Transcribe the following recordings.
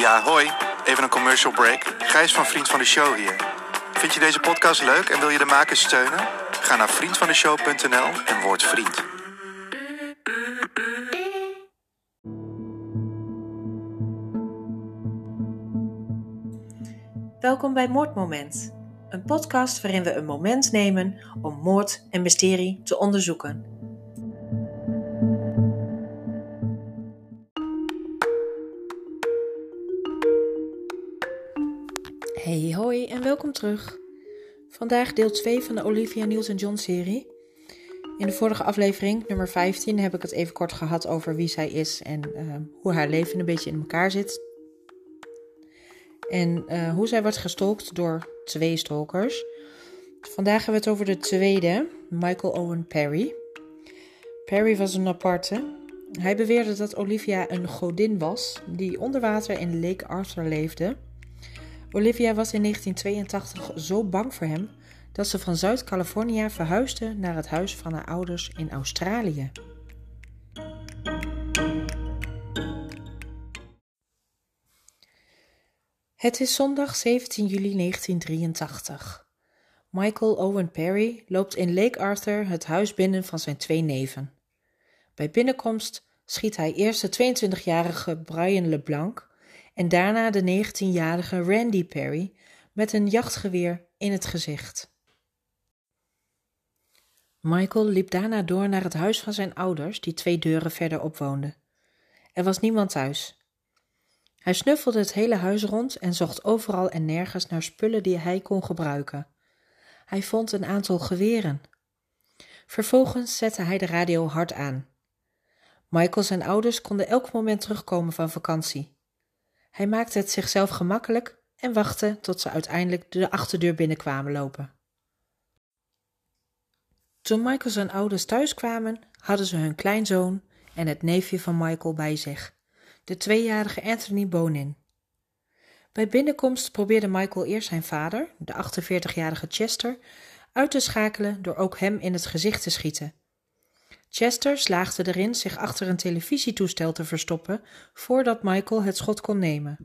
Ja, hoi. Even een commercial break. Gijs van Vriend van de Show hier. Vind je deze podcast leuk en wil je de makers steunen? Ga naar vriendvandeshow.nl en word vriend. Welkom bij Moordmoment, een podcast waarin we een moment nemen om moord en mysterie te onderzoeken. Hey, hoi en welkom terug. Vandaag deel 2 van de Olivia Newton-John serie. In de vorige aflevering, nummer 15, heb ik het even kort gehad over wie zij is en uh, hoe haar leven een beetje in elkaar zit. En uh, hoe zij wordt gestalkt door twee stalkers. Vandaag hebben we het over de tweede, Michael Owen Perry. Perry was een aparte. Hij beweerde dat Olivia een godin was die onder water in Lake Arthur leefde. Olivia was in 1982 zo bang voor hem dat ze van Zuid-Californië verhuisde naar het huis van haar ouders in Australië. Het is zondag 17 juli 1983. Michael Owen Perry loopt in Lake Arthur het huis binnen van zijn twee neven. Bij binnenkomst schiet hij eerst de 22-jarige Brian LeBlanc en daarna de 19-jarige Randy Perry met een jachtgeweer in het gezicht. Michael liep daarna door naar het huis van zijn ouders, die twee deuren verderop woonden. Er was niemand thuis. Hij snuffelde het hele huis rond en zocht overal en nergens naar spullen die hij kon gebruiken. Hij vond een aantal geweren. Vervolgens zette hij de radio hard aan. Michael zijn ouders konden elk moment terugkomen van vakantie. Hij maakte het zichzelf gemakkelijk en wachtte tot ze uiteindelijk de achterdeur binnenkwamen lopen. Toen Michael zijn ouders thuis kwamen, hadden ze hun kleinzoon en het neefje van Michael bij zich, de tweejarige Anthony Bonin. Bij binnenkomst probeerde Michael eerst zijn vader, de 48-jarige Chester, uit te schakelen door ook hem in het gezicht te schieten. Chester slaagde erin zich achter een televisietoestel te verstoppen voordat Michael het schot kon nemen.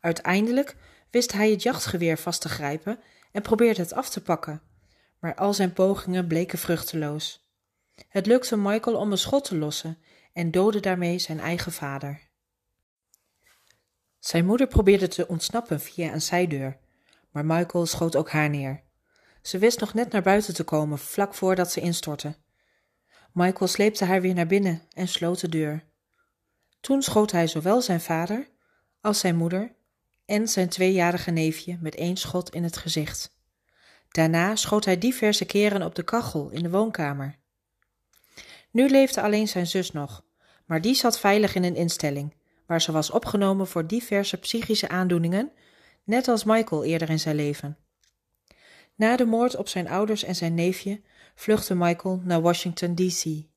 Uiteindelijk wist hij het jachtgeweer vast te grijpen en probeerde het af te pakken, maar al zijn pogingen bleken vruchteloos. Het lukte Michael om een schot te lossen en doodde daarmee zijn eigen vader. Zijn moeder probeerde te ontsnappen via een zijdeur, maar Michael schoot ook haar neer. Ze wist nog net naar buiten te komen vlak voordat ze instortte. Michael sleepte haar weer naar binnen en sloot de deur. Toen schoot hij zowel zijn vader als zijn moeder en zijn tweejarige neefje met één schot in het gezicht. Daarna schoot hij diverse keren op de kachel in de woonkamer. Nu leefde alleen zijn zus nog, maar die zat veilig in een instelling, waar ze was opgenomen voor diverse psychische aandoeningen, net als Michael eerder in zijn leven. Na de moord op zijn ouders en zijn neefje vluchtte Michael naar Washington, D.C.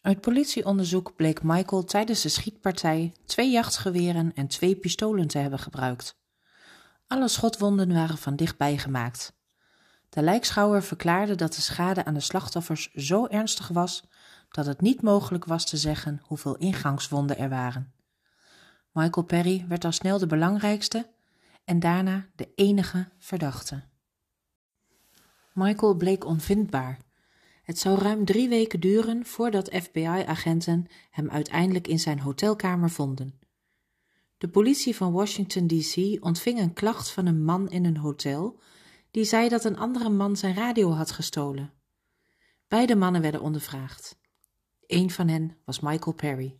Uit politieonderzoek bleek Michael tijdens de schietpartij twee jachtgeweren en twee pistolen te hebben gebruikt. Alle schotwonden waren van dichtbij gemaakt. De lijkschouwer verklaarde dat de schade aan de slachtoffers zo ernstig was dat het niet mogelijk was te zeggen hoeveel ingangswonden er waren. Michael Perry werd al snel de belangrijkste en daarna de enige verdachte. Michael bleek onvindbaar. Het zou ruim drie weken duren voordat FBI-agenten hem uiteindelijk in zijn hotelkamer vonden. De politie van Washington, D.C. ontving een klacht van een man in een hotel die zei dat een andere man zijn radio had gestolen. Beide mannen werden ondervraagd. Een van hen was Michael Perry.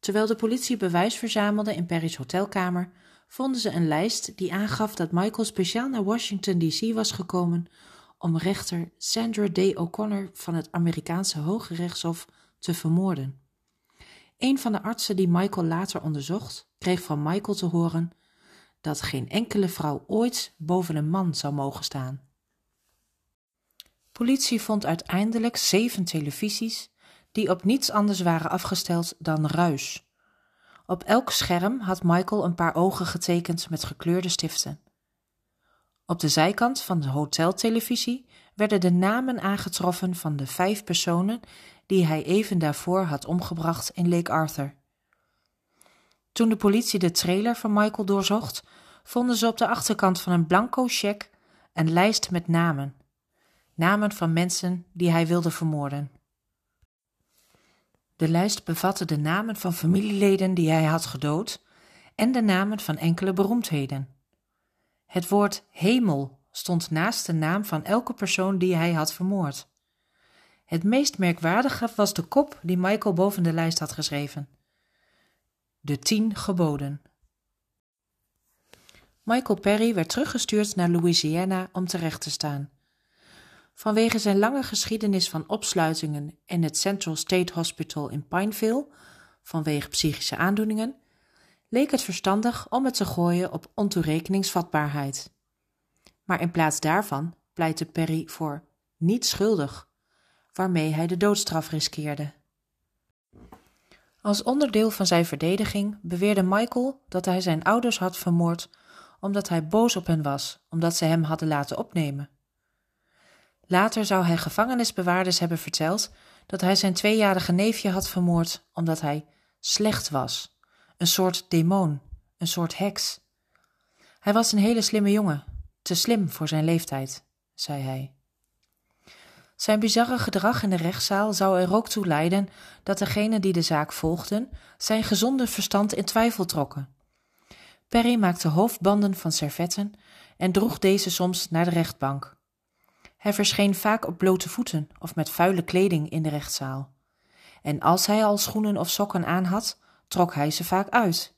Terwijl de politie bewijs verzamelde in Perry's hotelkamer, vonden ze een lijst die aangaf dat Michael speciaal naar Washington D.C. was gekomen om rechter Sandra Day O'Connor van het Amerikaanse Hoge Rechtshof te vermoorden. Een van de artsen die Michael later onderzocht, kreeg van Michael te horen dat geen enkele vrouw ooit boven een man zou mogen staan. Politie vond uiteindelijk zeven televisies die op niets anders waren afgesteld dan ruis. Op elk scherm had Michael een paar ogen getekend met gekleurde stiften. Op de zijkant van de hoteltelevisie werden de namen aangetroffen van de vijf personen die hij even daarvoor had omgebracht in Lake Arthur. Toen de politie de trailer van Michael doorzocht, vonden ze op de achterkant van een blanco cheque een lijst met namen. Namen van mensen die hij wilde vermoorden. De lijst bevatte de namen van familieleden die hij had gedood en de namen van enkele beroemdheden. Het woord hemel stond naast de naam van elke persoon die hij had vermoord. Het meest merkwaardige was de kop die Michael boven de lijst had geschreven. De tien geboden. Michael Perry werd teruggestuurd naar Louisiana om terecht te staan. Vanwege zijn lange geschiedenis van opsluitingen in het Central State Hospital in Pineville, vanwege psychische aandoeningen, leek het verstandig om het te gooien op ontoerekeningsvatbaarheid. Maar in plaats daarvan pleitte Perry voor niet schuldig, waarmee hij de doodstraf riskeerde. Als onderdeel van zijn verdediging beweerde Michael dat hij zijn ouders had vermoord omdat hij boos op hen was, omdat ze hem hadden laten opnemen. Later zou hij gevangenisbewaarders hebben verteld dat hij zijn tweejarige neefje had vermoord omdat hij slecht was, een soort demon, een soort heks. Hij was een hele slimme jongen, te slim voor zijn leeftijd, zei hij. Zijn bizarre gedrag in de rechtszaal zou er ook toe leiden dat degenen die de zaak volgden zijn gezonde verstand in twijfel trokken. Perry maakte hoofdbanden van servetten en droeg deze soms naar de rechtbank. Hij verscheen vaak op blote voeten of met vuile kleding in de rechtszaal. En als hij al schoenen of sokken aan had, trok hij ze vaak uit.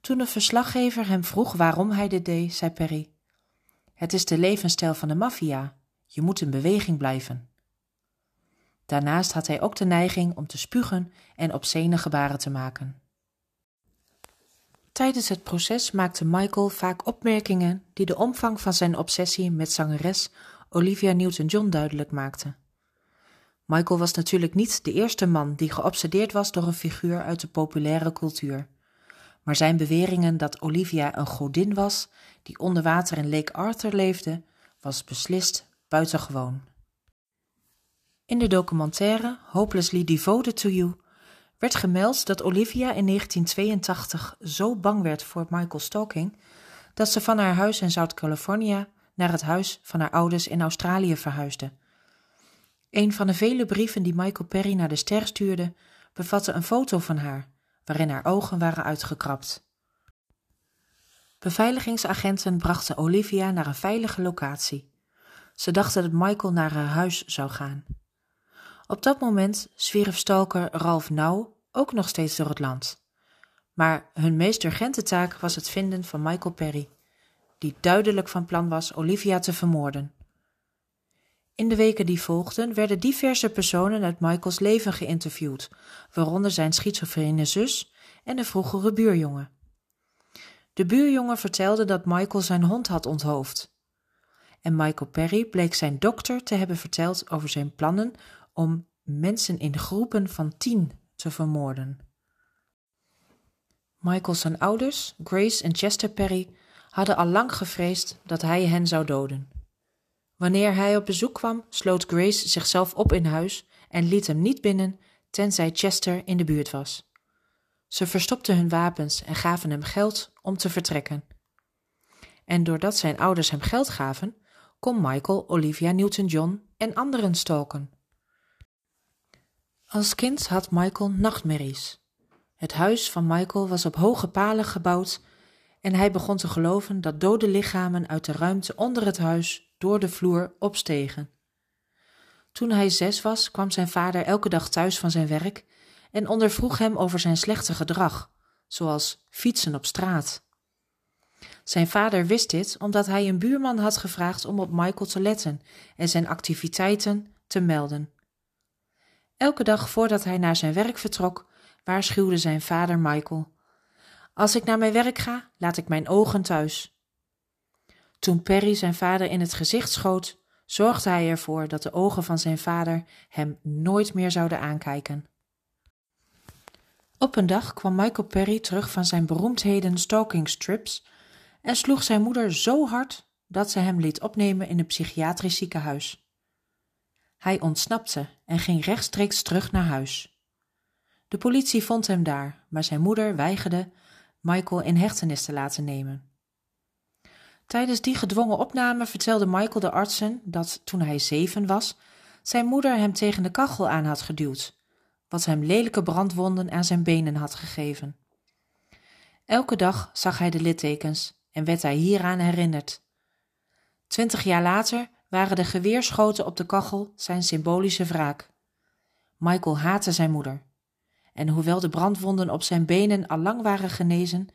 Toen de verslaggever hem vroeg waarom hij dit deed, zei Perry: Het is de levensstijl van de maffia. Je moet in beweging blijven. Daarnaast had hij ook de neiging om te spugen en obscene gebaren te maken. Tijdens het proces maakte Michael vaak opmerkingen die de omvang van zijn obsessie met zangeres Olivia Newton-John duidelijk maakten. Michael was natuurlijk niet de eerste man die geobsedeerd was door een figuur uit de populaire cultuur. Maar zijn beweringen dat Olivia een godin was die onder water in Lake Arthur leefde, was beslist buitengewoon. In de documentaire Hopelessly Devoted to You werd gemeld dat Olivia in 1982 zo bang werd voor Michael stalking dat ze van haar huis in Zuid-Californië naar het huis van haar ouders in Australië verhuisde. Een van de vele brieven die Michael Perry naar de ster stuurde, bevatte een foto van haar, waarin haar ogen waren uitgekrapt. Beveiligingsagenten brachten Olivia naar een veilige locatie. Ze dachten dat Michael naar haar huis zou gaan. Op dat moment zwierf stalker Ralph Nauw ook nog steeds door het land. Maar hun meest urgente taak was het vinden van Michael Perry, die duidelijk van plan was Olivia te vermoorden. In de weken die volgden werden diverse personen uit Michaels leven geïnterviewd, waaronder zijn schizofrene zus en de vroegere buurjongen. De buurjongen vertelde dat Michael zijn hond had onthoofd. En Michael Perry bleek zijn dokter te hebben verteld over zijn plannen om mensen in groepen van tien te vermoorden. Michael's ouders, Grace en Chester Perry, hadden al lang gevreesd dat hij hen zou doden. Wanneer hij op bezoek kwam, sloot Grace zichzelf op in huis en liet hem niet binnen tenzij Chester in de buurt was. Ze verstopten hun wapens en gaven hem geld om te vertrekken. En doordat zijn ouders hem geld gaven, kon Michael Olivia Newton-John en anderen stoken. Als kind had Michael nachtmerries. Het huis van Michael was op hoge palen gebouwd en hij begon te geloven dat dode lichamen uit de ruimte onder het huis door de vloer opstegen. Toen hij zes was, kwam zijn vader elke dag thuis van zijn werk en ondervroeg hem over zijn slechte gedrag, zoals fietsen op straat. Zijn vader wist dit omdat hij een buurman had gevraagd om op Michael te letten en zijn activiteiten te melden. Elke dag voordat hij naar zijn werk vertrok, waarschuwde zijn vader Michael. Als ik naar mijn werk ga, laat ik mijn ogen thuis. Toen Perry zijn vader in het gezicht schoot, zorgde hij ervoor dat de ogen van zijn vader hem nooit meer zouden aankijken. Op een dag kwam Michael Perry terug van zijn beroemdheden stalking strips en sloeg zijn moeder zo hard dat ze hem liet opnemen in een psychiatrisch ziekenhuis. Hij ontsnapte en ging rechtstreeks terug naar huis. De politie vond hem daar, maar zijn moeder weigerde Michael in hechtenis te laten nemen. Tijdens die gedwongen opname vertelde Michael de artsen dat toen hij zeven was, zijn moeder hem tegen de kachel aan had geduwd, wat hem lelijke brandwonden aan zijn benen had gegeven. Elke dag zag hij de littekens en werd hij hieraan herinnerd. Twintig jaar later waren de geweerschoten op de kachel zijn symbolische wraak. Michael haatte zijn moeder. En hoewel de brandwonden op zijn benen al lang waren genezen,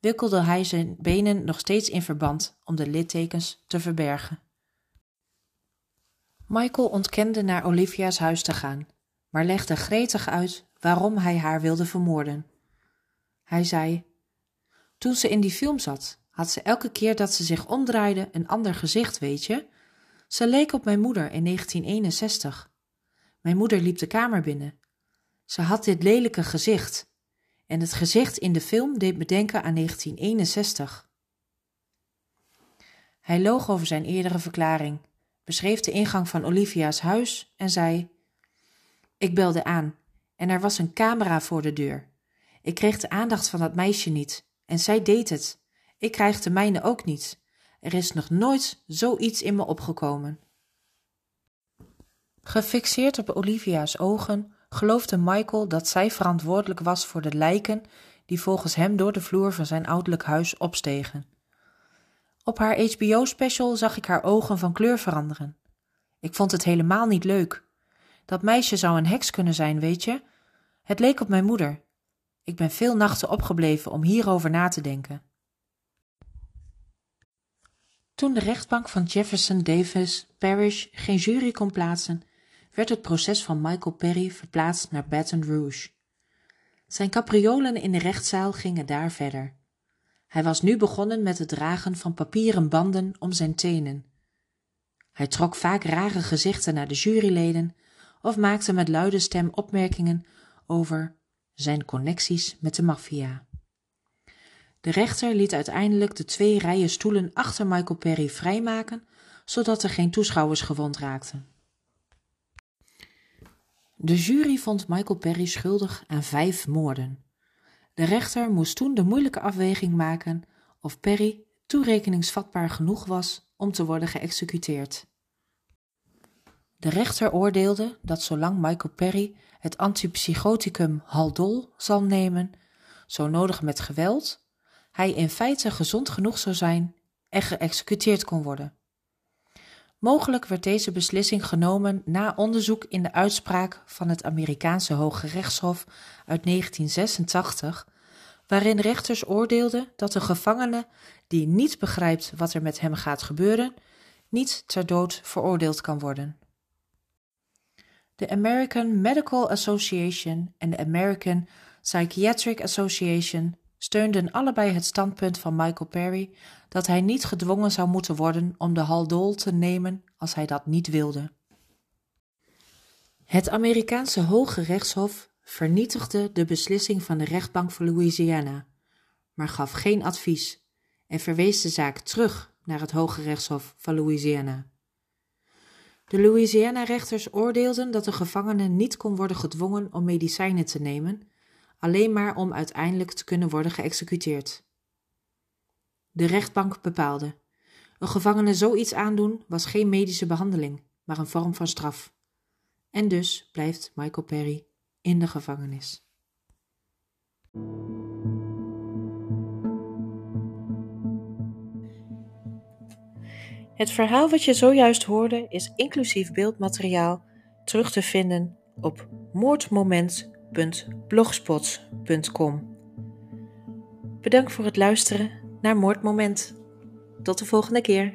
wikkelde hij zijn benen nog steeds in verband om de littekens te verbergen. Michael ontkende naar Olivia's huis te gaan, maar legde gretig uit waarom hij haar wilde vermoorden. Hij zei: Toen ze in die film zat, had ze elke keer dat ze zich omdraaide een ander gezicht, weet je? Ze leek op mijn moeder in 1961. Mijn moeder liep de kamer binnen. Ze had dit lelijke gezicht. En het gezicht in de film deed me denken aan 1961. Hij loog over zijn eerdere verklaring, beschreef de ingang van Olivia's huis en zei: Ik belde aan en er was een camera voor de deur. Ik kreeg de aandacht van dat meisje niet en zij deed het. Ik krijg de mijne ook niet. Er is nog nooit zoiets in me opgekomen. Gefixeerd op Olivia's ogen geloofde Michael dat zij verantwoordelijk was voor de lijken die volgens hem door de vloer van zijn ouderlijk huis opstegen. Op haar HBO-special zag ik haar ogen van kleur veranderen. Ik vond het helemaal niet leuk. Dat meisje zou een heks kunnen zijn, weet je? Het leek op mijn moeder. Ik ben veel nachten opgebleven om hierover na te denken. Toen de rechtbank van Jefferson Davis Parish geen jury kon plaatsen, werd het proces van Michael Perry verplaatst naar Baton Rouge. Zijn capriolen in de rechtszaal gingen daar verder. Hij was nu begonnen met het dragen van papieren banden om zijn tenen. Hij trok vaak rare gezichten naar de juryleden of maakte met luide stem opmerkingen over zijn connecties met de maffia. De rechter liet uiteindelijk de twee rijen stoelen achter Michael Perry vrijmaken, zodat er geen toeschouwers gewond raakten. De jury vond Michael Perry schuldig aan vijf moorden. De rechter moest toen de moeilijke afweging maken of Perry toerekeningsvatbaar genoeg was om te worden geëxecuteerd. De rechter oordeelde dat zolang Michael Perry het antipsychoticum Haldol zal nemen, zo nodig met geweld, hij in feite gezond genoeg zou zijn en geëxecuteerd kon worden. Mogelijk werd deze beslissing genomen na onderzoek in de uitspraak van het Amerikaanse Hoge Rechtshof uit 1986, waarin rechters oordeelden dat een gevangene die niet begrijpt wat er met hem gaat gebeuren, niet ter dood veroordeeld kan worden. De American Medical Association en de American Psychiatric Association steunden allebei het standpunt van Michael Perry dat hij niet gedwongen zou moeten worden om de haldol te nemen als hij dat niet wilde. Het Amerikaanse Hoge Rechtshof vernietigde de beslissing van de rechtbank van Louisiana, maar gaf geen advies en verwees de zaak terug naar het Hoge Rechtshof van Louisiana. De Louisiana-rechters oordeelden dat de gevangene niet kon worden gedwongen om medicijnen te nemen alleen maar om uiteindelijk te kunnen worden geëxecuteerd. De rechtbank bepaalde: een gevangene zoiets aandoen was geen medische behandeling, maar een vorm van straf. En dus blijft Michael Perry in de gevangenis. Het verhaal wat je zojuist hoorde is inclusief beeldmateriaal terug te vinden op moordmoment www.blogspot.com. Bedankt voor het luisteren naar Moordmoment. Tot de volgende keer.